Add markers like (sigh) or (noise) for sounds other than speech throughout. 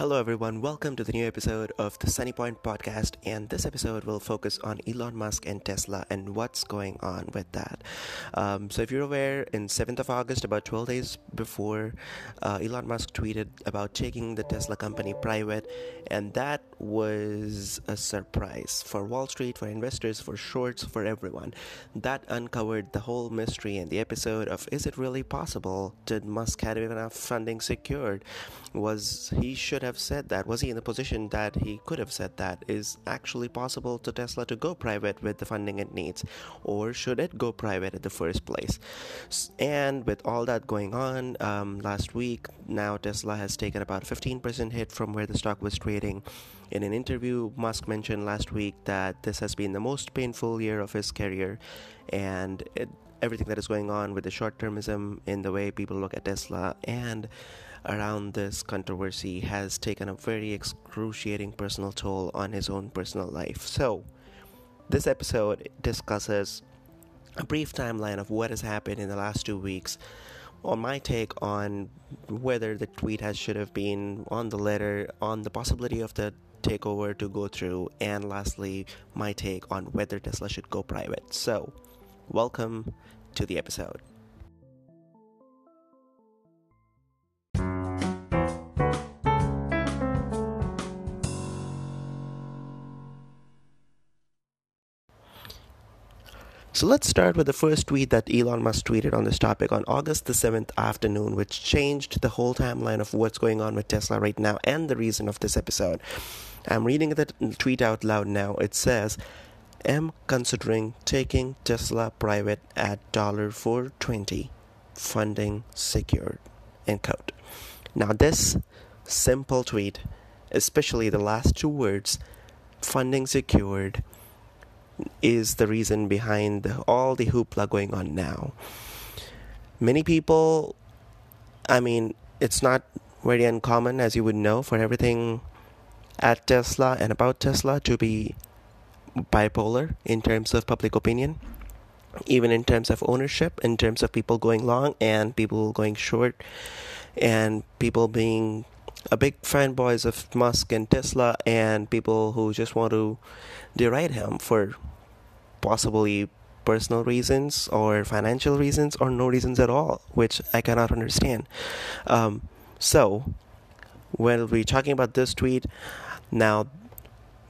Hello, everyone. Welcome to the new episode of the Sunny Point podcast. And this episode will focus on Elon Musk and Tesla and what's going on with that. Um, so, if you're aware, in 7th of August, about 12 days before, uh, Elon Musk tweeted about taking the Tesla company private, and that was a surprise for Wall Street, for investors, for shorts, for everyone. That uncovered the whole mystery in the episode of is it really possible? Did Musk have enough funding secured? Was he should have have said that? Was he in the position that he could have said that? Is actually possible to Tesla to go private with the funding it needs, or should it go private in the first place? And with all that going on, um, last week now Tesla has taken about 15% hit from where the stock was trading. In an interview, Musk mentioned last week that this has been the most painful year of his career, and it, everything that is going on with the short termism in the way people look at Tesla and around this controversy has taken a very excruciating personal toll on his own personal life. So, this episode discusses a brief timeline of what has happened in the last two weeks, on my take on whether the tweet has should have been on the letter, on the possibility of the takeover to go through, and lastly, my take on whether Tesla should go private. So, welcome to the episode. So let's start with the first tweet that Elon Musk tweeted on this topic on August the 7th afternoon, which changed the whole timeline of what's going on with Tesla right now and the reason of this episode. I'm reading the tweet out loud now. It says, am considering taking Tesla private at $420, funding secured. End quote. Now, this simple tweet, especially the last two words, funding secured, is the reason behind all the hoopla going on now. Many people, I mean, it's not very uncommon, as you would know, for everything at Tesla and about Tesla to be bipolar in terms of public opinion, even in terms of ownership, in terms of people going long and people going short, and people being a big fanboys of Musk and Tesla, and people who just want to deride him for possibly personal reasons or financial reasons or no reasons at all, which I cannot understand. Um, so, when we're talking about this tweet, now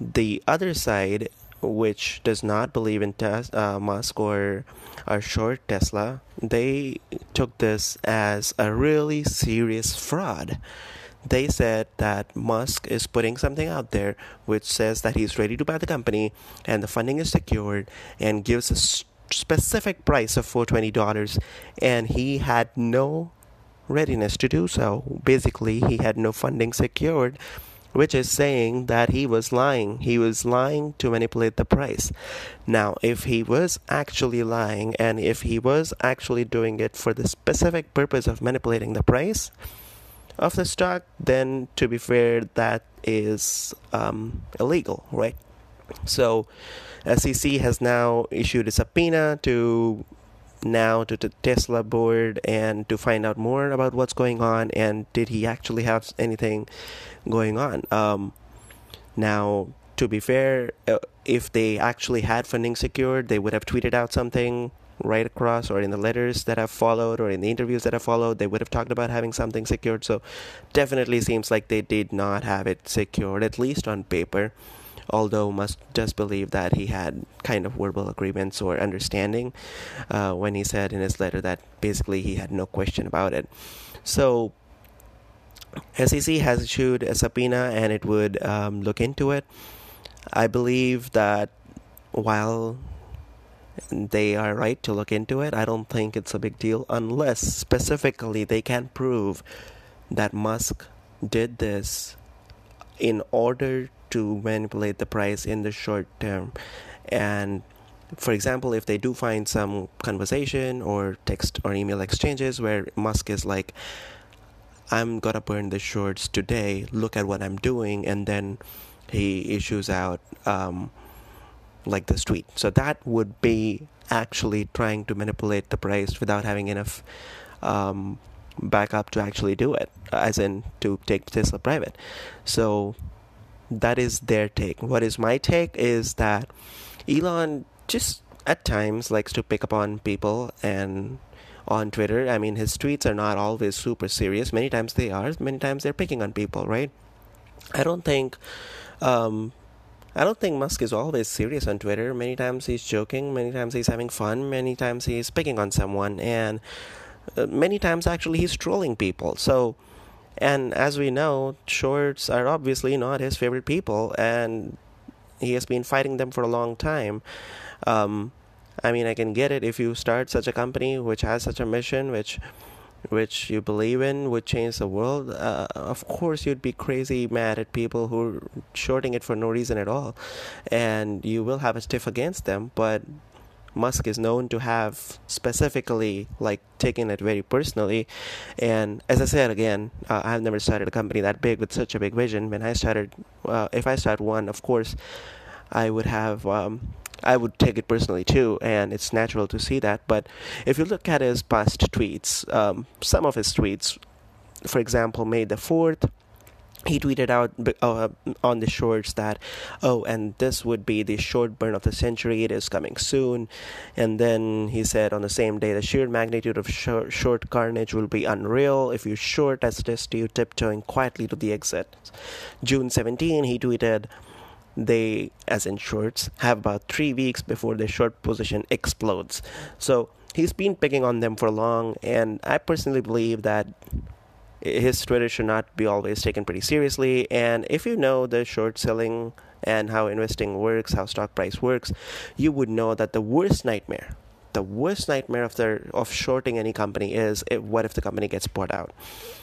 the other side, which does not believe in tes- uh, Musk or are short Tesla, they took this as a really serious fraud they said that Musk is putting something out there which says that he's ready to buy the company and the funding is secured and gives a specific price of $420 and he had no readiness to do so. Basically, he had no funding secured, which is saying that he was lying. He was lying to manipulate the price. Now, if he was actually lying and if he was actually doing it for the specific purpose of manipulating the price, of the stock, then to be fair, that is um, illegal, right? So, SEC has now issued a subpoena to now to the Tesla board and to find out more about what's going on and did he actually have anything going on. Um, now, to be fair, uh, if they actually had funding secured, they would have tweeted out something right across or in the letters that have followed or in the interviews that have followed they would have talked about having something secured so definitely seems like they did not have it secured at least on paper although Musk just believe that he had kind of verbal agreements or understanding uh, when he said in his letter that basically he had no question about it so SEC has issued a subpoena and it would um, look into it. I believe that while they are right to look into it. I don't think it's a big deal unless specifically they can prove that Musk did this in order to manipulate the price in the short term. And for example, if they do find some conversation or text or email exchanges where Musk is like, I'm gonna burn the shorts today, look at what I'm doing, and then he issues out um, like this tweet. So that would be actually trying to manipulate the price without having enough um, back up to actually do it, as in to take Tesla private. So that is their take. What is my take is that Elon just at times likes to pick up on people and on Twitter. I mean, his tweets are not always super serious. Many times they are. Many times they're picking on people, right? I don't think. Um, I don't think Musk is always serious on Twitter. Many times he's joking. Many times he's having fun. Many times he's picking on someone, and uh, many times actually he's trolling people. So, and as we know, shorts are obviously not his favorite people, and he has been fighting them for a long time. Um, I mean, I can get it if you start such a company which has such a mission, which which you believe in would change the world. Uh, of course, you'd be crazy mad at people who are shorting it for no reason at all, and you will have a stiff against them. But Musk is known to have specifically like taken it very personally. And as I said again, uh, I've never started a company that big with such a big vision. When I started, uh, if I start one, of course, I would have. Um, I would take it personally too, and it's natural to see that. But if you look at his past tweets, um, some of his tweets, for example, May the 4th, he tweeted out uh, on the shorts that, oh, and this would be the short burn of the century. It is coming soon. And then he said on the same day, the sheer magnitude of short, short carnage will be unreal. If you short as this, you tiptoeing quietly to the exit. June 17, he tweeted, they, as in shorts, have about three weeks before their short position explodes. So he's been picking on them for long, and I personally believe that his Twitter should not be always taken pretty seriously. And if you know the short selling and how investing works, how stock price works, you would know that the worst nightmare the worst nightmare of the of shorting any company is if, what if the company gets bought out?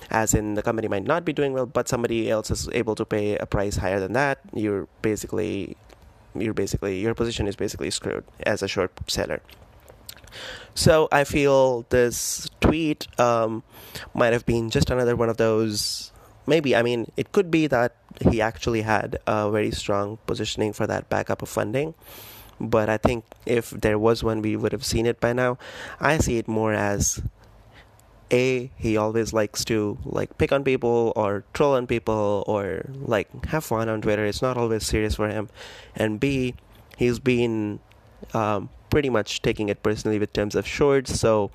As in the company might not be doing well but somebody else is able to pay a price higher than that you're basically you're basically your position is basically screwed as a short seller. So i feel this tweet um, might have been just another one of those maybe i mean it could be that he actually had a very strong positioning for that backup of funding but I think if there was one, we would have seen it by now. I see it more as a he always likes to like pick on people or troll on people or like have fun on Twitter. It's not always serious for him, and B he's been um, pretty much taking it personally with terms of shorts. So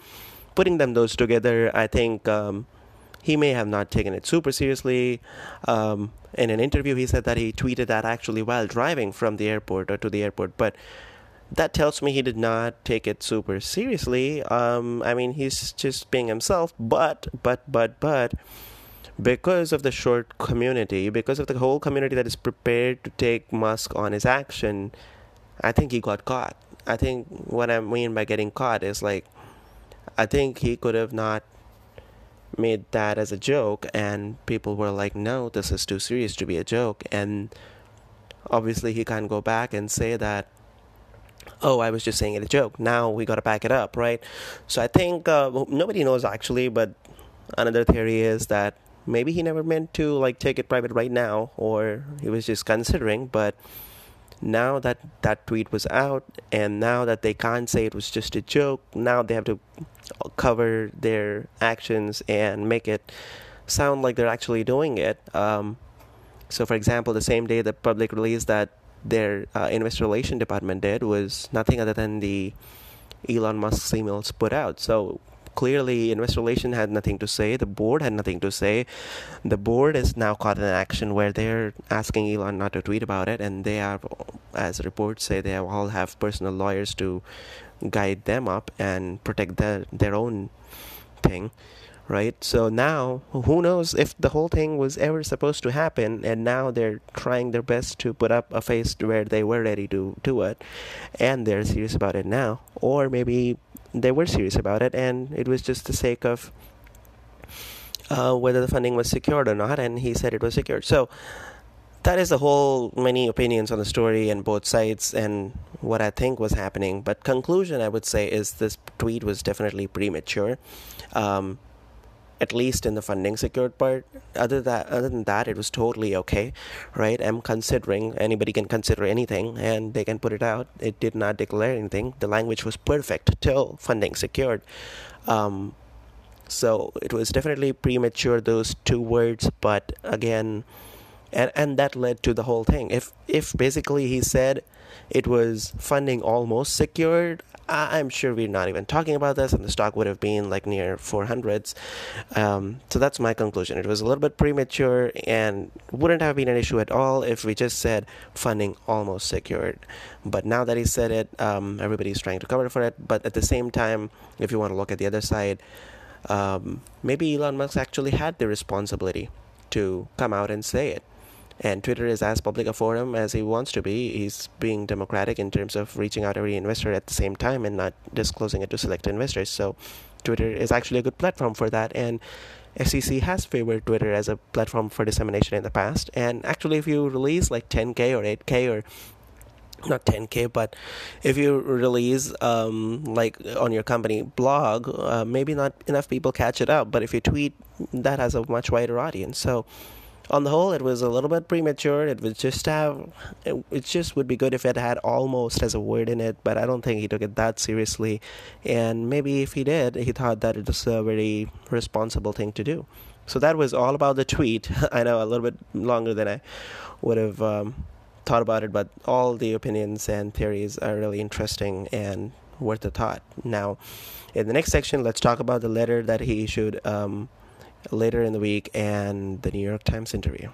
putting them those together, I think. Um, he may have not taken it super seriously. Um, in an interview, he said that he tweeted that actually while driving from the airport or to the airport, but that tells me he did not take it super seriously. Um, I mean, he's just being himself, but, but, but, but, because of the short community, because of the whole community that is prepared to take Musk on his action, I think he got caught. I think what I mean by getting caught is like, I think he could have not made that as a joke and people were like no this is too serious to be a joke. And obviously he can't go back and say that oh i was just saying it a joke. Now we got to back it up right? So i think uh, nobody knows actually but another theory is that maybe he never meant to like take it private right now or he was just considering but now that that tweet was out and now that they can't say it was just a joke now they have to cover their actions and make it sound like they're actually doing it. Um, so for example the same day the public release that their uh, investor relation department did was nothing other than the elon musk's emails put out. So clearly investor relation had nothing to say. The board had nothing to say. The board is now caught in action where they're asking elon not to tweet about it and they are as reports say they all have personal lawyers to guide them up and protect their their own thing right? So now who knows if the whole thing was ever supposed to happen and now they're trying their best to put up a face where they were ready to do it and they're serious about it now. Or maybe they were serious about it, and it was just the sake of uh, whether the funding was secured or not, and he said it was secured. So that is the whole many opinions on the story and both sides and what I think was happening. But conclusion, I would say, is this tweet was definitely premature. Um, at least in the funding secured part. Other that other than that, it was totally okay, right? I'm considering anybody can consider anything, and they can put it out. It did not declare anything. The language was perfect till funding secured. Um, So it was definitely premature those two words, but again, and and that led to the whole thing. If if basically he said it was funding almost secured, I'm sure we're not even talking about this, and the stock would have been like near 400s. Um, so that's my conclusion. It was a little bit premature and wouldn't have been an issue at all if we just said funding almost secured. But now that he said it, um, everybody's trying to cover for it. But at the same time, if you want to look at the other side, um, maybe Elon Musk actually had the responsibility to come out and say it and Twitter is as public a forum as he wants to be. He's being democratic in terms of reaching out every investor at the same time and not disclosing it to select investors. So Twitter is actually a good platform for that. And SEC has favored Twitter as a platform for dissemination in the past. And actually, if you release like 10K or 8K or not 10k but if you release um, like on your company blog uh, maybe not enough people catch it up but if you tweet that has a much wider audience so on the whole, it was a little bit premature. It was just have it, it, just would be good if it had almost as a word in it, but I don't think he took it that seriously. And maybe if he did, he thought that it was a very responsible thing to do. So that was all about the tweet. (laughs) I know a little bit longer than I would have um, thought about it, but all the opinions and theories are really interesting and worth a thought. Now, in the next section, let's talk about the letter that he issued. Um, later in the week and the New York Times interview.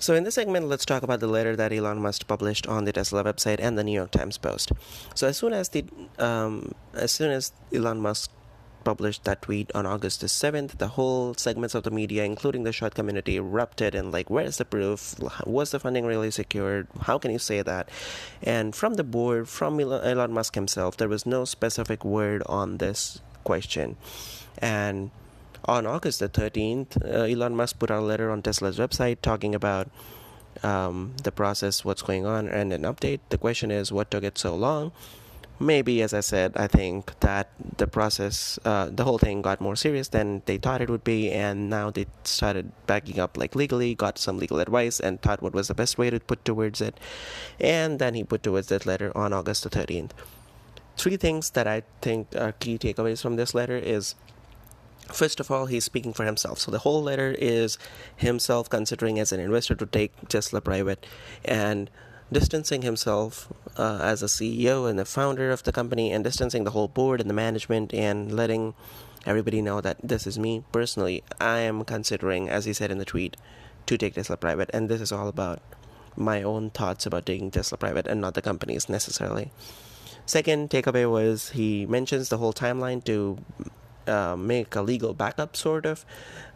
So, in this segment, let's talk about the letter that Elon Musk published on the Tesla website and the New York Times Post. So, as soon as the um, as soon as Elon Musk published that tweet on August the 7th, the whole segments of the media, including the short community, erupted and like, where's the proof? Was the funding really secured? How can you say that? And from the board, from Elon Musk himself, there was no specific word on this question. And on August the 13th, uh, Elon Musk put out a letter on Tesla's website talking about um, the process, what's going on, and an update. The question is, what took it so long? Maybe, as I said, I think that the process, uh, the whole thing got more serious than they thought it would be, and now they started backing up like legally, got some legal advice, and thought what was the best way to put towards it. And then he put towards that letter on August the 13th. Three things that I think are key takeaways from this letter is First of all, he's speaking for himself. So the whole letter is himself considering as an investor to take Tesla private and distancing himself uh, as a CEO and the founder of the company, and distancing the whole board and the management, and letting everybody know that this is me personally. I am considering, as he said in the tweet, to take Tesla private, and this is all about my own thoughts about taking Tesla private and not the company's necessarily. Second takeaway was he mentions the whole timeline to uh, make a legal backup, sort of.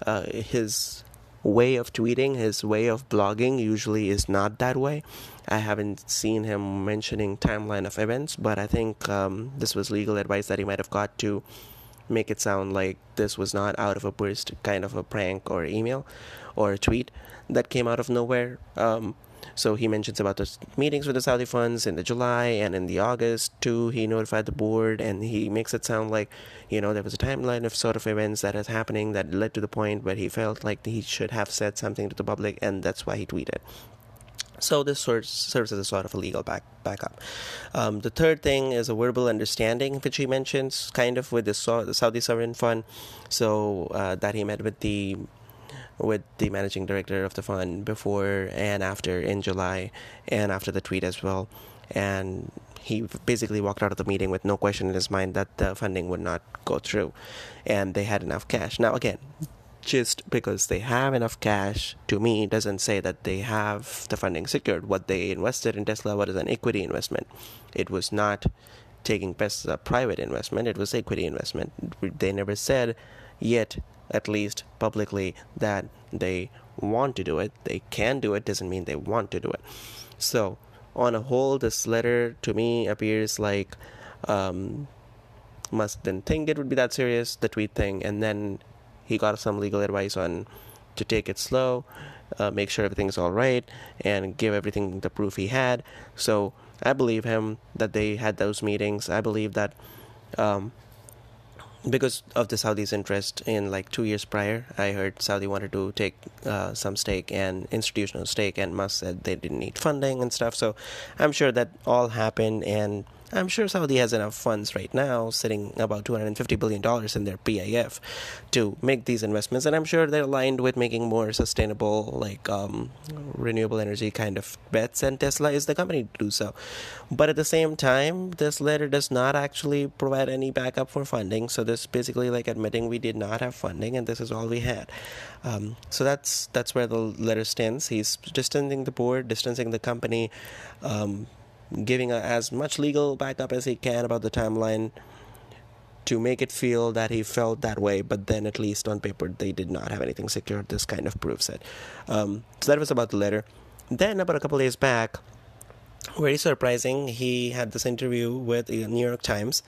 Uh, his way of tweeting, his way of blogging usually is not that way. I haven't seen him mentioning timeline of events, but I think um, this was legal advice that he might have got to make it sound like this was not out of a burst kind of a prank or email or a tweet that came out of nowhere. Um, so he mentions about the meetings with the Saudi funds in the July and in the August too. He notified the board and he makes it sound like, you know, there was a timeline of sort of events that is happening that led to the point where he felt like he should have said something to the public and that's why he tweeted. So this sort serves as a sort of a legal back backup. Um, the third thing is a verbal understanding, which he mentions, kind of with the, Saudi sovereign fund. So uh, that he met with the with the managing director of the fund before and after in July and after the tweet as well. And he basically walked out of the meeting with no question in his mind that the funding would not go through and they had enough cash. Now, again, just because they have enough cash to me doesn't say that they have the funding secured. What they invested in Tesla was an equity investment. It was not taking Tesla private investment, it was equity investment. They never said yet at least publicly, that they want to do it. They can do it, doesn't mean they want to do it. So, on a whole, this letter to me appears like um, Musk didn't think it would be that serious, the tweet thing, and then he got some legal advice on to take it slow, uh, make sure everything's all right, and give everything the proof he had. So I believe him that they had those meetings. I believe that um, because of the Saudi's interest in like two years prior, I heard Saudi wanted to take uh, some stake and institutional stake, and Musk said they didn't need funding and stuff. So I'm sure that all happened, and I'm sure Saudi has enough funds right now, sitting about $250 billion in their PIF, to make these investments. And I'm sure they're aligned with making more sustainable, like um, renewable energy kind of bets. And Tesla is the company to do so. But at the same time, this letter does not actually provide any backup for funding. So this basically like admitting we did not have funding, and this is all we had. Um, so that's that's where the letter stands. He's distancing the board, distancing the company. Um, giving as much legal backup as he can about the timeline to make it feel that he felt that way, but then at least on paper they did not have anything secured. This kind of proves it. Um, so that was about the letter. Then about a couple days back, very surprising, he had this interview with the New York Times,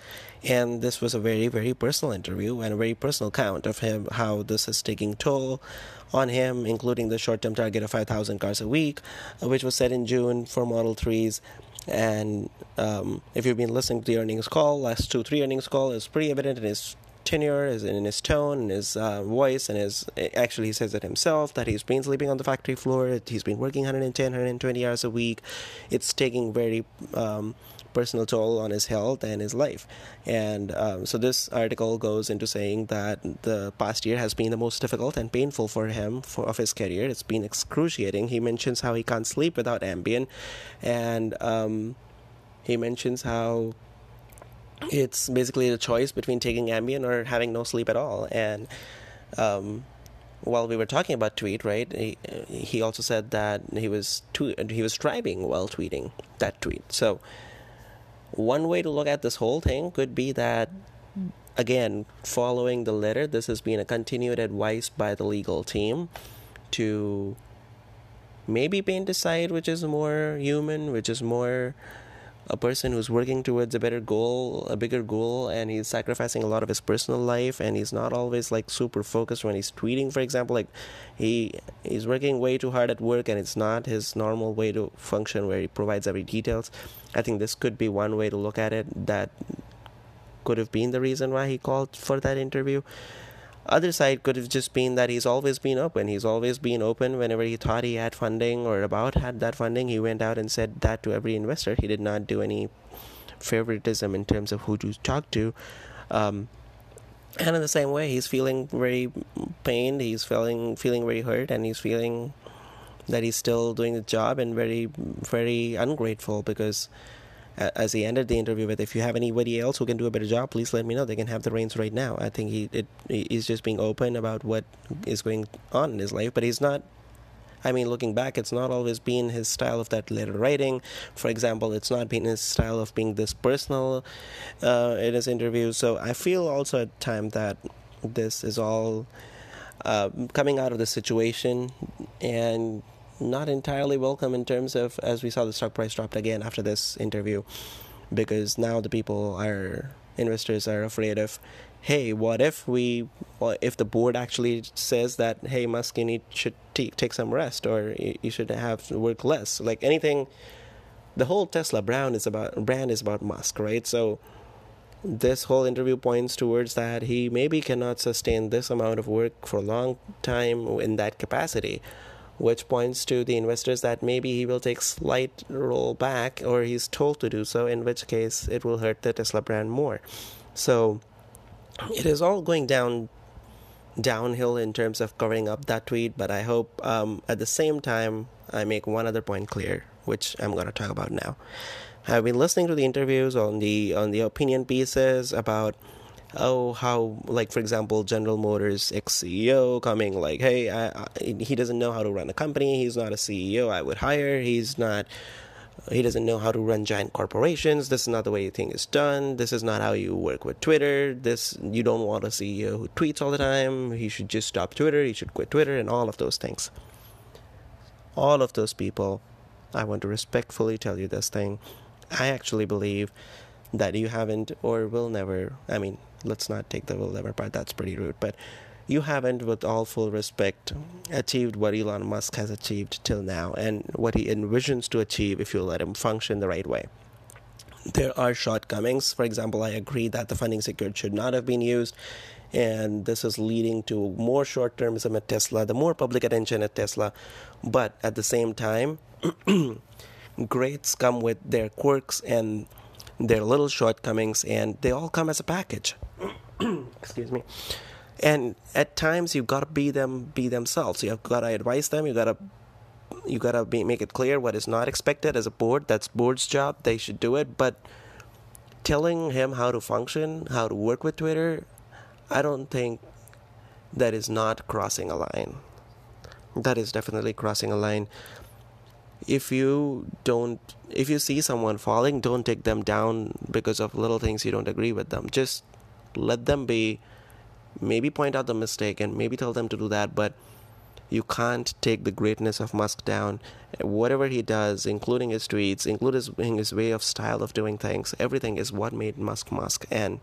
and this was a very very personal interview and a very personal count of him how this is taking toll on him, including the short term target of 5,000 cars a week, which was set in June for Model 3s and um, if you've been listening to the earnings call, last two, three earnings call, it's pretty evident in his tenure, is in his tone, in his uh, voice, and his actually he says it himself that he's been sleeping on the factory floor. He's been working 110, 120 hours a week. It's taking very um, personal toll on his health and his life. And um, so this article goes into saying that the past year has been the most difficult and painful for him for, of his career. It's been excruciating. He mentions how he can't sleep without Ambien, and um, he mentions how it's basically a choice between taking Ambien or having no sleep at all. And um, while we were talking about tweet, right, he, he also said that he was he was driving while tweeting that tweet. So one way to look at this whole thing could be that, again, following the letter, this has been a continued advice by the legal team to maybe paint a side which is more human, which is more a person who's working towards a better goal, a bigger goal, and he's sacrificing a lot of his personal life, and he's not always like super focused when he's tweeting. For example, like he he's working way too hard at work, and it's not his normal way to function where he provides every details. I think this could be one way to look at it. That could have been the reason why he called for that interview. Other side could have just been that he's always been open. He's always been open whenever he thought he had funding or about had that funding. He went out and said that to every investor. He did not do any favoritism in terms of who to talk to. Um, and in the same way, he's feeling very pained. He's feeling feeling very hurt, and he's feeling that he's still doing the job and very very ungrateful because as he ended the interview with, "If you have anybody else who can do a better job, please let me know. They can have the reins right now." I think he it, he's just being open about what is going on in his life, but he's not. I mean, looking back, it's not always been his style of that letter writing. For example, it's not been his style of being this personal uh, in his interviews. So I feel also at time that this is all uh, coming out of the situation and not entirely welcome in terms of as we saw the stock price dropped again after this interview because now the people are investors are afraid of hey what if we if the board actually says that hey musk you need should t- take some rest or you should have work less? Like anything the whole tesla brand is about brand is about musk right? So this whole interview points towards that he maybe cannot sustain this amount of work for a long time in that capacity which points to the investors that maybe he will take slight roll back or he's told to do so in which case it will hurt the tesla brand more. So it is all going down downhill in terms of covering up that tweet but i hope um, at the same time i make one other point clear which i'm going to talk about now. I've been listening to the interviews on the on the opinion pieces about oh how like for example general motors ex-ceo coming like hey I, I, he doesn't know how to run a company. He's not a ceo i would hire. He's not he doesn't know how to run giant corporations. This is not the way thing is done. This is not how you work with twitter. This you don't want a ceo who tweets all the time. He should just stop twitter. He should quit twitter and all of those things. All of those people i want to respectfully tell you this thing. I actually believe that you haven't or will never i mean let's not take the will never part. That's pretty rude. But you haven't, with all full respect, achieved what Elon Musk has achieved till now and what he envisions to achieve if you let him function the right way. there are shortcomings. For example, I agree that the funding secured should not have been used, and this is leading to more short termism at Tesla, the more public attention at Tesla. But at the same time, (clears throat) greats come with their quirks and their little shortcomings, and they all come as a package. (clears throat) Excuse me. And at times, you've got to be them, be themselves. You've got to advise them. you've got to you gotta be, make it clear what is not expected as a board. That's board's job. They should do it. But telling him how to function, how to work with Twitter, I don't think that is not crossing a line. That is definitely crossing a line. If you don't, if you see someone falling, don't take them down because of little things you don't agree with them. Just let them be. Maybe point out the mistake and maybe tell them to do that, but you can't take the greatness of Musk down. Whatever he does, including his tweets, including his, way of style of doing things, everything is what made Musk Musk. And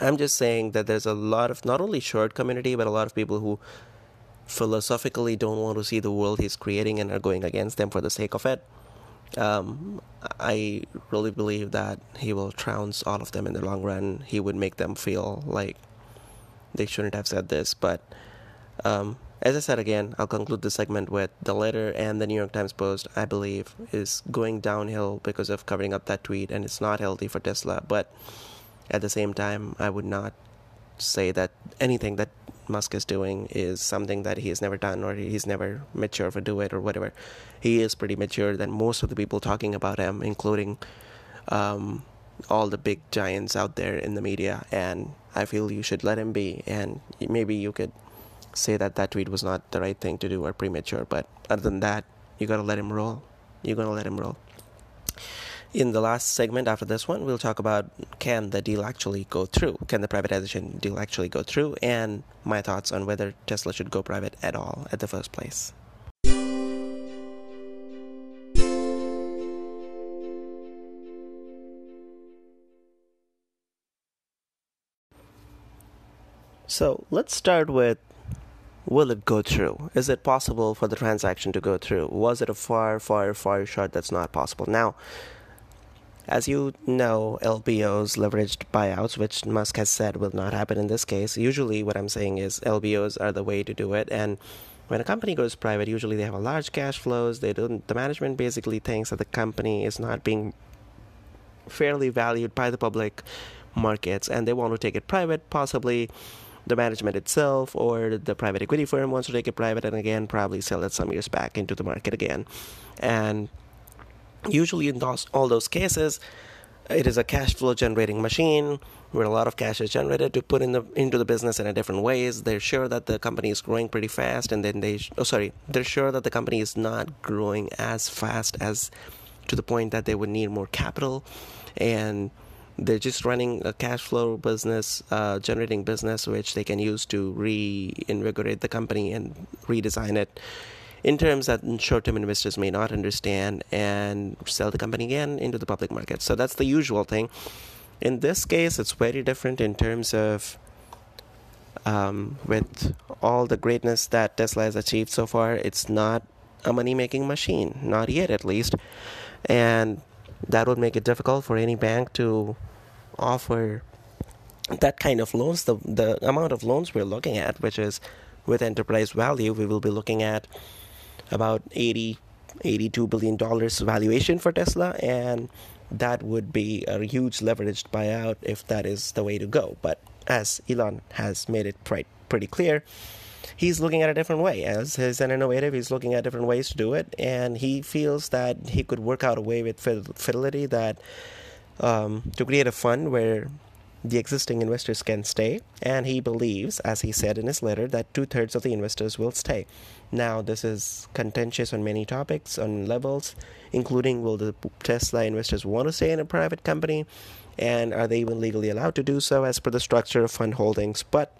I'm just saying that there's a lot of not only short community, but a lot of people who philosophically don't want to see the world he's creating and are going against them for the sake of it. Um, I really believe that he will trounce all of them in the long run. He would make them feel like they shouldn't have said this, but um, as I said again, I'll conclude the segment with the letter and the New York Times Post, I believe, is going downhill because of covering up that tweet, and it's not healthy for Tesla. But at the same time, I would not say that anything that Musk is doing is something that he has never done or he's never mature for do it or whatever. He is pretty mature than most of the people talking about him, including um, all the big giants out there in the media. And I feel you should let him be, and maybe you could say that that tweet was not the right thing to do or premature. But other than that, you gotta let him roll. You're gonna let him roll. In the last segment after this one, we'll talk about can the deal actually go through? Can the privatization deal actually go through? And my thoughts on whether Tesla should go private at all at the first place. So let's start with will it go through? Is it possible for the transaction to go through? Was it a far, far, far shot that's not possible? Now, as you know, LBOs, leveraged buyouts, which Musk has said will not happen in this case, usually what I'm saying is LBOs are the way to do it. And when a company goes private, usually they have a large cash flows. They don't. The management basically thinks that the company is not being fairly valued by the public markets, and they want to take it private, possibly the management itself or the private equity firm wants to take it private and again probably sell it some years back into the market again. And usually in those, all those cases, it is a cash flow generating machine where a lot of cash is generated to put in the into the business in a different ways. They're sure that the company is growing pretty fast, and then they oh sorry, they're sure that the company is not growing as fast as to the point that they would need more capital, and they're just running a cash flow business, uh, generating business, which they can use to reinvigorate the company and redesign it in terms that short-term investors may not understand and sell the company again into the public market. So that's the usual thing. In this case, it's very different in terms of um, with all the greatness that Tesla has achieved so far. It's not a money-making machine, not yet at least, and that would make it difficult for any bank to offer that kind of loans, the the amount of loans we're looking at, which is with enterprise value, we will be looking at about 80 82 billion dollars valuation for Tesla and that would be a huge leveraged buyout if that is the way to go. But as Elon has made it pretty, pretty clear he's looking at a different way. As he's an innovative he's looking at different ways to do it and he feels that he could work out a way with fidelity that um, to create a fund where the existing investors can stay, and he believes, as he said in his letter, that two thirds of the investors will stay. Now, this is contentious on many topics, on levels, including will the Tesla investors want to stay in a private company, and are they even legally allowed to do so as per the structure of fund holdings? But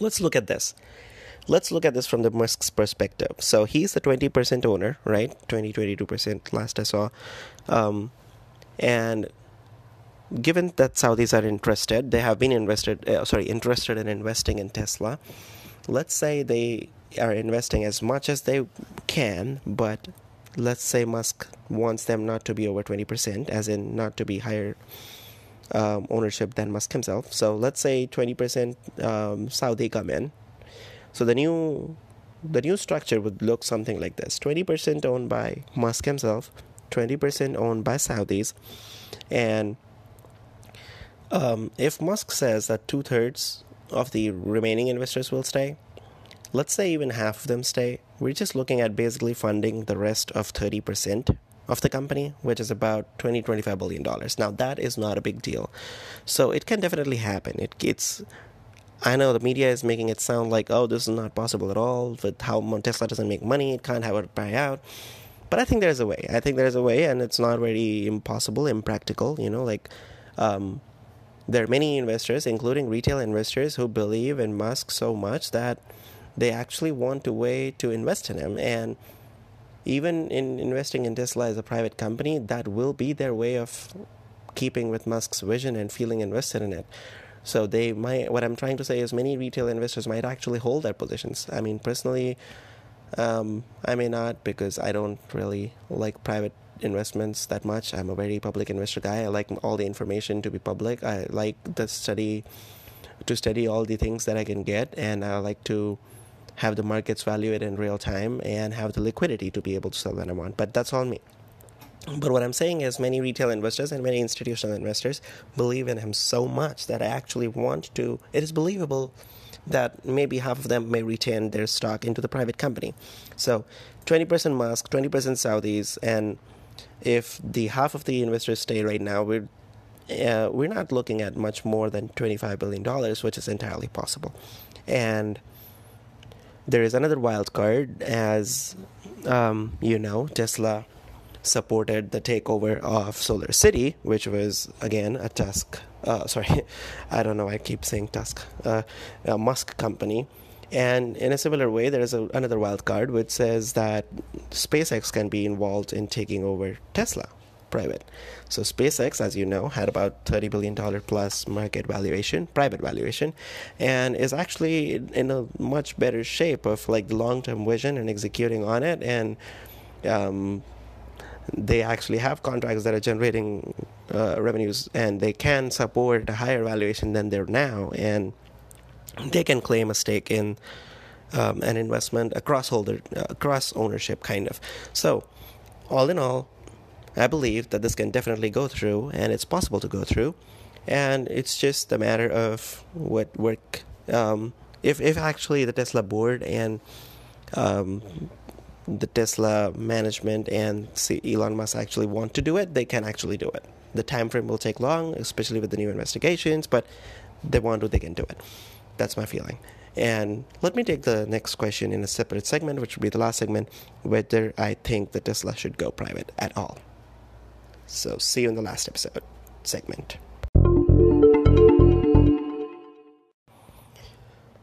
let's look at this. Let's look at this from the Musk's perspective. So he's the 20% owner, right? 20, 22% last I saw. Um, and given that Saudis are interested, they have been invested, uh, sorry, interested in investing in Tesla. Let's say they are investing as much as they can, but let's say Musk wants them not to be over 20%, as in not to be higher um, ownership than Musk himself. So let's say 20% um, Saudi come in. So the new the new structure would look something like this: 20% owned by Musk himself, 20% owned by Saudis, and um, if Musk says that two thirds of the remaining investors will stay, let's say even half of them stay, we're just looking at basically funding the rest of 30% of the company, which is about 20 25 billion dollars. Now that is not a big deal. So it can definitely happen. It it's I know the media is making it sound like, oh, this is not possible at all. With how Tesla doesn't make money, it can't have it buy out. But I think there's a way. I think there's a way, and it's not very impossible, impractical. You know, like um, there are many investors, including retail investors, who believe in Musk so much that they actually want a way to invest in him. And even in investing in Tesla as a private company, that will be their way of keeping with Musk's vision and feeling invested in it. So they might. What I'm trying to say is, many retail investors might actually hold their positions. I mean, personally, um, I may not because I don't really like private investments that much. I'm a very public investor guy. I like all the information to be public. I like the study to study all the things that I can get, and I like to have the markets value it in real time and have the liquidity to be able to sell I want. But that's all me. But what I'm saying is, many retail investors and many institutional investors believe in him so much that I actually want to. It is believable that maybe half of them may retain their stock into the private company. So, 20% Musk, 20% Saudis, and if the half of the investors stay right now, we're uh, we're not looking at much more than 25 billion dollars, which is entirely possible. And there is another wild card, as um, you know, Tesla supported the takeover of SolarCity, which was again a Tusk. Uh, (laughs) sorry, I don't know. I keep saying Tusk. Uh, a Musk company. And in a similar way, there is a, another wild card which says that SpaceX can be involved in taking over Tesla private. So SpaceX, as you know, had about $30 billion plus market valuation, private valuation, and is actually in a much better shape of like the long-term vision and executing on it. And um, they actually have contracts that are generating uh, revenues and they can support a higher valuation than they're now. And they can claim a stake in um, an investment across holder, uh, cross ownership, kind of. So, all in all, I believe that this can definitely go through, and it's possible to go through, and it's just a matter of what work. Um, if if actually the Tesla board and um, the Tesla management and Elon Musk actually want to do it, they can actually do it. The time frame will take long, especially with the new investigations, but they want to, they can do it. That's my feeling. And let me take the next question in a separate segment, which will be the last segment, whether I think the Tesla should go private at all. So, see you in the last episode segment.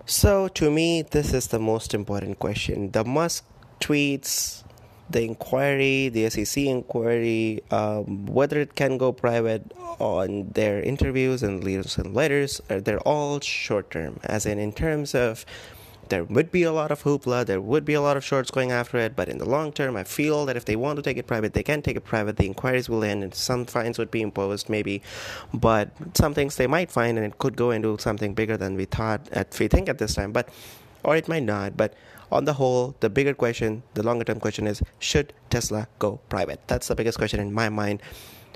So, to me, this is the most important question. The Musk tweets, the inquiry, the SEC inquiry, um, whether it can go private on their interviews and letters and letters, they're all short term, as in, in terms of there would be a lot of hoopla, there would be a lot of shorts going after it, but in the long term, I feel that if they want to take it private, they can take it private. The inquiries will end, and some fines would be imposed, maybe, but some things they might find, and it could go into something bigger than we thought, at we think at this time, but or it might not. But on the whole, the bigger question, the longer term question is: Should Tesla go private? That's the biggest question in my mind.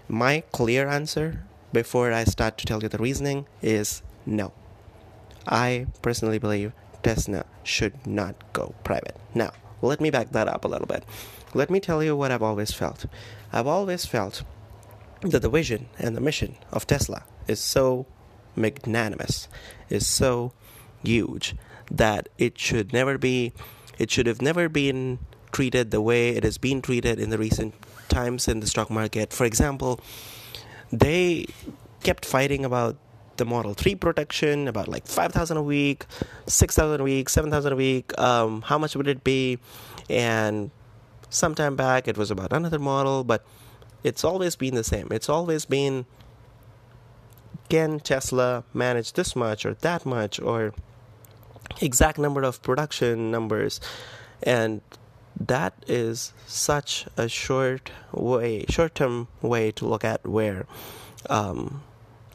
My clear answer before I start to tell you the reasoning is no. I personally believe Tesla should not go private. Now, let me back that up a little bit. Let me tell you what I've always felt. I've always felt that the vision and the mission of Tesla is so magnanimous, is so huge that it should never be, it should have never been treated the way it has been treated in the recent times in the stock market. For example, they kept fighting about the Model 3 protection, about like 5,000 a week, 6,000 a week, 7,000 a week. Um, how much would it be? And sometime back it was about another model, but it's always been the same. It's always been can Tesla manage this much or that much or exact number of production numbers and that is such a short way, short-term way to look at where um,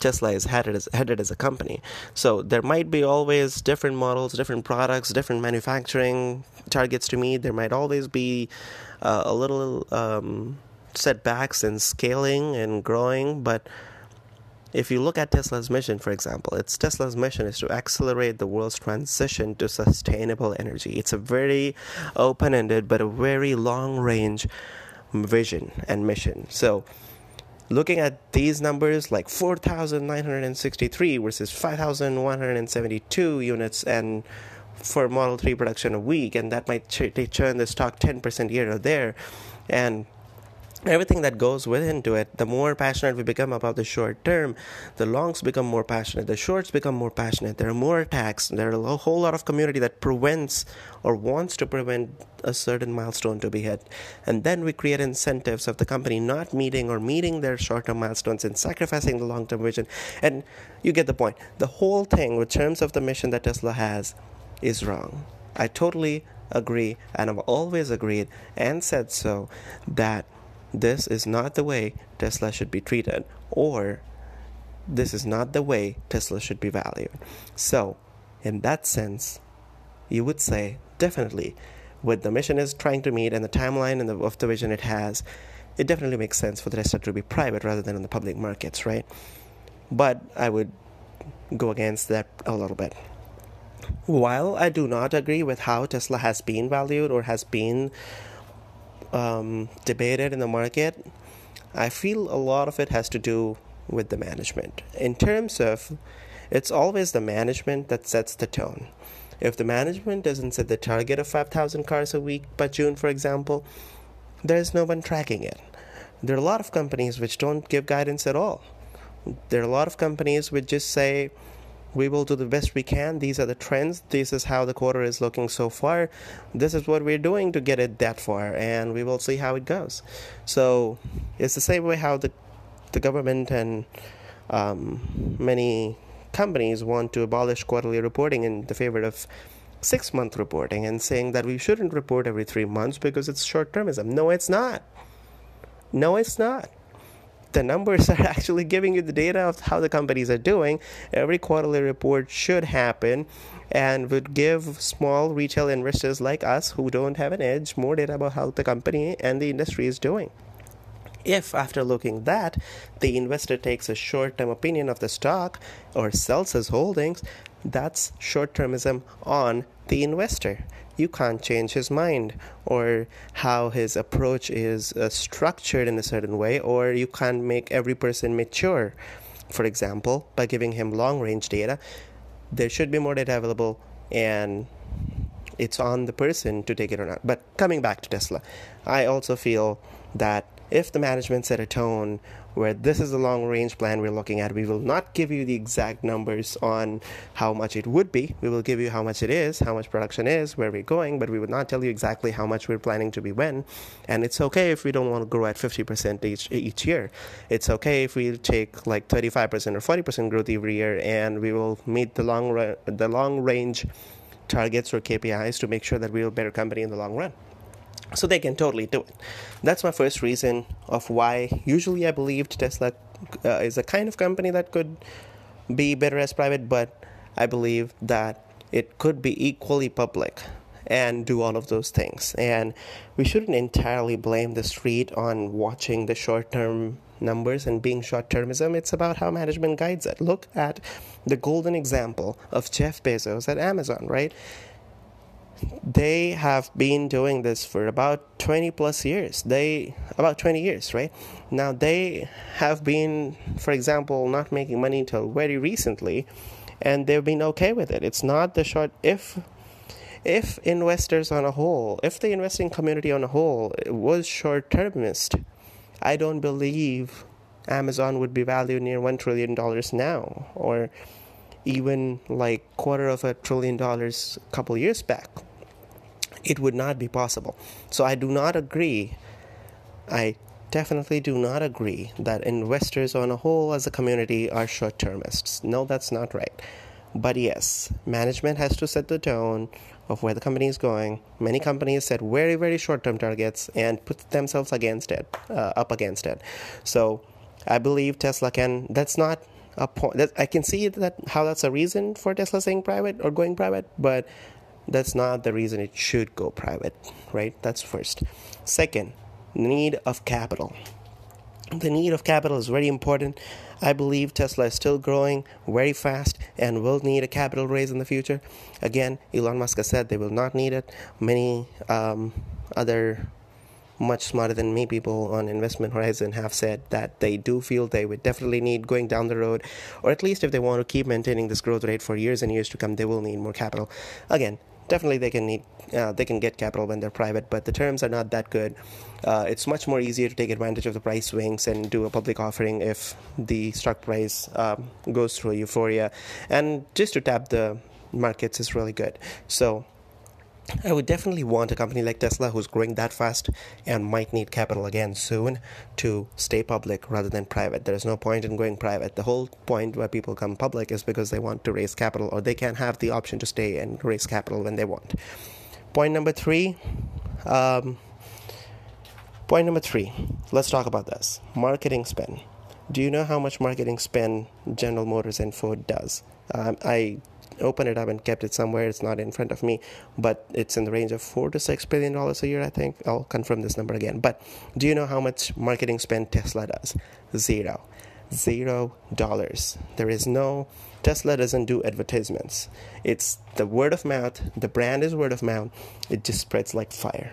Tesla is headed as, headed as a company. So there might be always different models, different products, different manufacturing targets to meet. There might always be uh, a little um, setbacks in scaling and growing, but if you look at Tesla's mission, for example, it's Tesla's mission is to accelerate the world's transition to sustainable energy. It's a very open-ended but a very long-range vision and mission. So looking at these numbers like 4,963 versus 5,172 units and for Model 3 production a week, and that might ch- churn the stock 10% here or there. And everything that goes with into it the more passionate we become about the short term the longs become more passionate the shorts become more passionate there are more attacks there are a whole lot of community that prevents or wants to prevent a certain milestone to be hit. And then we create incentives of the company not meeting or meeting their short-term milestones and sacrificing the long-term vision. And you get the point. The whole thing with terms of the mission that tesla has is wrong. I totally agree and i've always agreed and said so that this is not the way Tesla should be treated, or this is not the way Tesla should be valued. So, in that sense, you would say definitely what the mission is trying to meet and the timeline and the, of the vision it has, it definitely makes sense for the Tesla to be private rather than in the public markets, right? But I would go against that a little bit. While I do not agree with how Tesla has been valued or has been um, debated in the market, I feel a lot of it has to do with the management. In terms of, it's always the management that sets the tone. If the management doesn't set the target of 5,000 cars a week by June, for example, there's no one tracking it. There are a lot of companies which don't give guidance at all. There are a lot of companies which just say, we will do the best we can. These are the trends. This is how the quarter is looking so far. This is what we're doing to get it that far, and we will see how it goes. So it's the same way how the the government and um, many companies want to abolish quarterly reporting in the favor of six month reporting and saying that we shouldn't report every three months because it's short termism. No, it's not. No, it's not the numbers (laughs) are actually giving you the data of how the companies are doing. Every quarterly report should happen and would give small retail investors like us who don't have an edge more data about how the company and the industry is doing. If, after looking that, the investor takes a short term opinion of the stock or sells his holdings, that's short termism on the investor you can't change his mind or how his approach is uh, structured in a certain way, or you can't make every person mature. For example, by giving him long range data, there should be more data available, and it's on the person to take it or not. But coming back to Tesla, I also feel that if the management set a tone where this is the long range plan we're looking at. We will not give you the exact numbers on how much it would be. We will give you how much it is, how much production is, where we're going, but we would not tell you exactly how much we're planning to be when. And it's okay if we don't want to grow at 50% each each year. It's okay if we take like 35% or 40% growth every year and we will meet the long the long range targets or KPIs to make sure that we're a better company in the long run so they can totally do it. That's my first reason of why. Usually i believed tesla uh, is a kind of company that could be better as private but i believe that it could be equally public and do all of those things. And we shouldn't entirely blame the street on watching the short term numbers and being short termism it's about how management guides it. Look at the golden example of jeff bezos at amazon right they have been doing this for about 20 plus years. They about 20 years right? Now they have been for example not making money until very recently and they've been okay with it. It's not the short if if investors on a whole if the investing community on a whole was short termist i don't believe amazon would be valued near 1 trillion dollars now or even like quarter of a trillion dollars a couple years back it would not be possible. So I do not agree. I definitely do not agree that investors on a whole as a community are short termists. No, that's not right. But yes, management has to set the tone of where the company is going. Many companies set very, very short term targets and put themselves against it, uh, up against it. So I believe Tesla can, that's not a point. That, I can see that how that's a reason for Tesla staying private or going private, but that's not the reason it should go private, right? That's first. Second, need of capital. The need of capital is very important. I believe Tesla is still growing very fast and will need a capital raise in the future. Again, Elon Musk has said they will not need it. Many um, other much smarter than me people on investment horizon have said that they do feel they would definitely need going down the road or at least if they want to keep maintaining this growth rate for years and years to come they will need more capital again definitely they can need uh, they can get capital when they're private but the terms are not that good. Uh, it's much more easier to take advantage of the price swings and do a public offering if the stock price um, goes through a euphoria. And just to tap the markets is really good. So I would definitely want a company like Tesla who's growing that fast and might need capital again soon to stay public rather than private. There is no point in going private. The whole point where people come public is because they want to raise capital or they can have the option to stay and raise capital when they want. Point number three. Um, point number three. Let's talk about this marketing spend. Do you know how much marketing spend General Motors and Ford does? Um, I opened it up and kept it somewhere. It's not in front of me, but it's in the range of four to six billion dollars a year. I think I'll confirm this number again. But do you know how much marketing spend Tesla does? Zero, zero dollars. There is no Tesla doesn't do advertisements. It's the word of mouth. The brand is word of mouth. It just spreads like fire.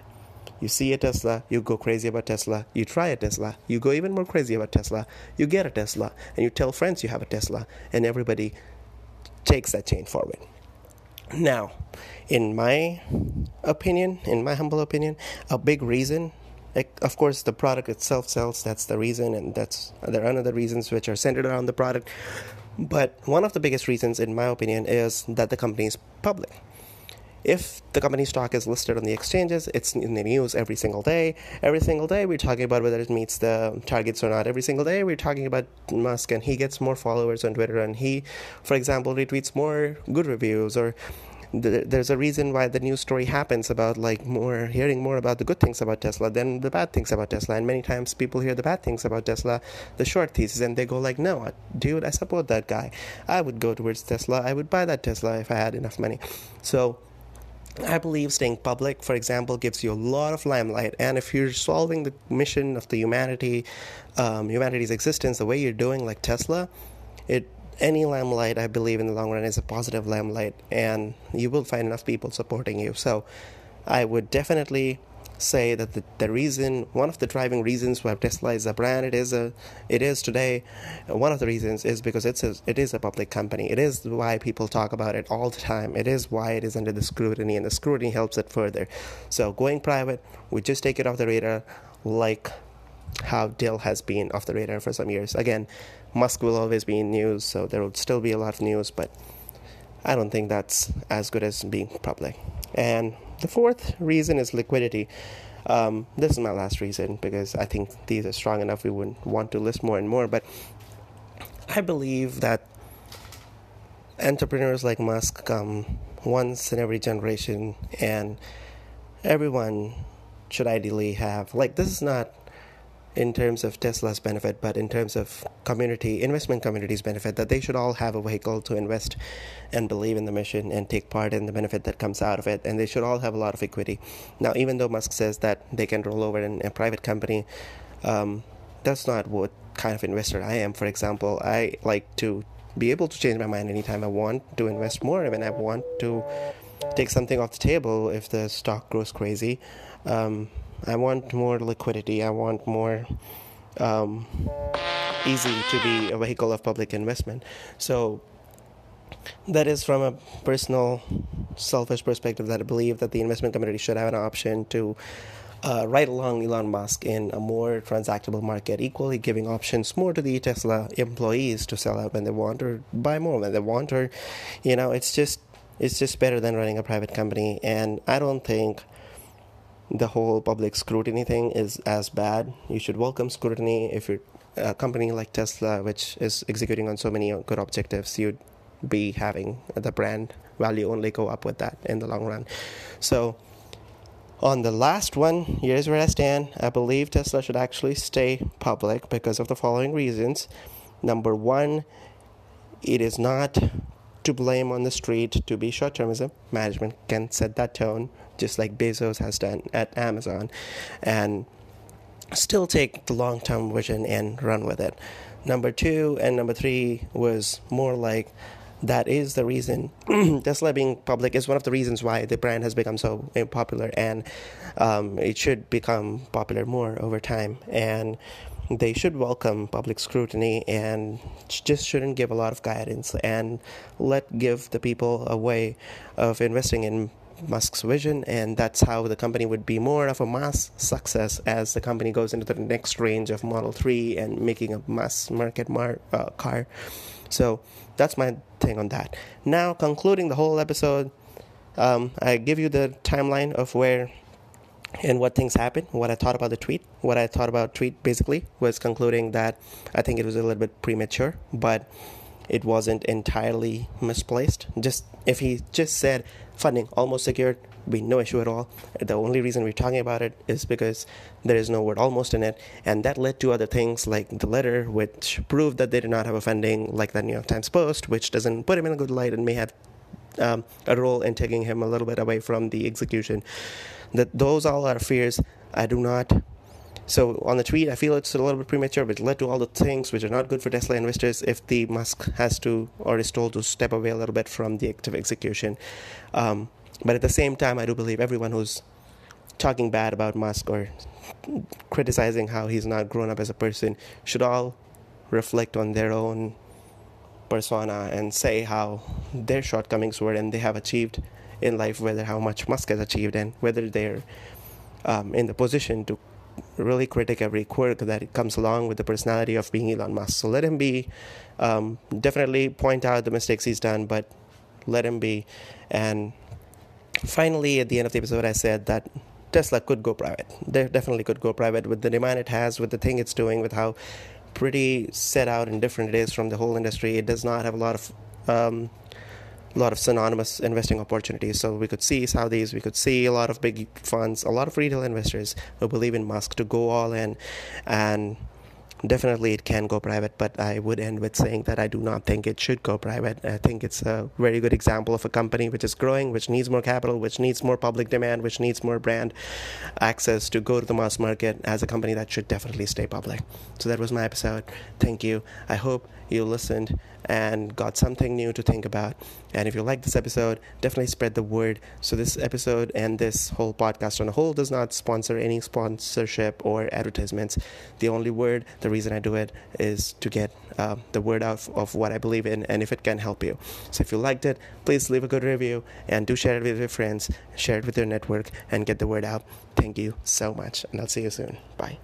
You see a Tesla, you go crazy about Tesla. You try a Tesla, you go even more crazy about Tesla. You get a Tesla, and you tell friends you have a Tesla, and everybody takes that chain forward. Now, in my opinion, in my humble opinion, a big reason, of course, the product itself sells, that's the reason, and that's there are other reasons which are centered around the product. But one of the biggest reasons, in my opinion, is that the company is public if the company stock is listed on the exchanges, it's in the news every single day. Every single day, we're talking about whether it meets the targets or not. Every single day, we're talking about Musk and he gets more followers on Twitter and he, for example, retweets more good reviews or there's a reason why the news story happens about like more hearing more about the good things about Tesla than the bad things about Tesla. And many times people hear the bad things about Tesla, the short thesis, and they go like, "No, dude, I support that guy. I would go towards Tesla. I would buy that Tesla if I had enough money." So I believe staying public, for example, gives you a lot of limelight. And if you're solving the mission of the humanity, um, humanity's existence, the way you're doing, like Tesla, it any limelight, I believe, in the long run is a positive limelight, and you will find enough people supporting you. So, I would definitely say that the, the reason one of the driving reasons why Tesla is a brand it is a it is today one of the reasons is because it's a, it is a public company. It is why people talk about it all the time. It is why it is under the scrutiny and the scrutiny helps it further. So going private we just take it off the radar like how Dell has been off the radar for some years. Again Musk will always be in news so there will still be a lot of news but I don't think that's as good as being public. And the fourth reason is liquidity. Um, this is my last reason because I think these are strong enough. We would want to list more and more, but I believe that entrepreneurs like Musk come once in every generation, and everyone should ideally have like this is not in terms of Tesla's benefit, but in terms of community investment community's benefit, that they should all have a vehicle to invest and believe in the mission and take part in the benefit that comes out of it, and they should all have a lot of equity. Now, even though Musk says that they can roll over in a private company, um, that's not what kind of investor I am. For example, I like to be able to change my mind anytime I want to invest more, when I want to take something off the table if the stock grows crazy. Um, I want more liquidity. I want more um, easy to be a vehicle of public investment. So that is from a personal, selfish perspective that I believe that the investment community should have an option to uh, right along Elon Musk in a more transactable market, equally giving options more to the Tesla employees to sell out when they want or buy more when they want, or you know, it's just it's just better than running a private company. And I don't think the whole public scrutiny thing is as bad. You should welcome scrutiny if you're a company like Tesla, which is executing on so many good objectives. you'd be having the brand value only go up with that in the long run. So, on the last one, here's where I stand. I believe Tesla should actually stay public because of the following reasons. Number one, it is not to blame on the street to be short termism. Management can set that tone, just like Bezos has done at Amazon, and still take the long term vision and run with it. Number two and number three was more like that is the reason (clears throat) Tesla being public is one of the reasons why the brand has become so popular, and um, it should become popular more over time. And they should welcome public scrutiny and just shouldn't give a lot of guidance and let give the people a way of investing in Musk's vision, and that's how the company would be more of a mass success as the company goes into the next range of Model 3 and making a mass market mar- uh, car. So that's my thing on that. Now, concluding the whole episode, um, I give you the timeline of where and what things happened, what I thought about the tweet. What I thought about tweet basically was concluding that I think it was a little bit premature, but it wasn't entirely misplaced. Just if he just said funding almost secured, be no issue at all. The only reason we're talking about it is because there is no word almost in it, and that led to other things like the letter, which proved that they did not have a funding, like the New York Times Post, which doesn't put him in a good light and may have um, a role in taking him a little bit away from the execution. That those all are fears. I do not so on the tweet, I feel it's a little bit premature, but led to all the things which are not good for Tesla investors if the Musk has to or is told to step away a little bit from the active execution. Um, but at the same time, I do believe everyone who's talking bad about Musk or criticizing how he's not grown up as a person should all reflect on their own persona and say how their shortcomings were and they have achieved in life, whether how much Musk has achieved and whether they're um, in the position to really critic every quirk that comes along with the personality of being Elon Musk. So let him be. Um, definitely point out the mistakes he's done, but let him be. And finally, at the end of the episode, I said that Tesla could go private. They definitely could go private with the demand it has, with the thing it's doing, with how pretty set out and different it is from the whole industry. It does not have a lot of um, a lot of synonymous investing opportunities. So we could see Saudis, we could see a lot of big funds, a lot of retail investors who believe in Musk to go all in and definitely it can go private, but I would end with saying that I do not think it should go private. I think it's a very good example of a company which is growing, which needs more capital, which needs more public demand, which needs more brand access to go to the mass market as a company that should definitely stay public. So that was my episode. Thank you. I hope you listened and got something new to think about. And if you like this episode, definitely spread the word. So, this episode and this whole podcast on the whole does not sponsor any sponsorship or advertisements. The only word, the reason I do it is to get uh, the word out of what I believe in and if it can help you. So, if you liked it, please leave a good review and do share it with your friends, share it with your network, and get the word out. Thank you so much, and I'll see you soon. Bye.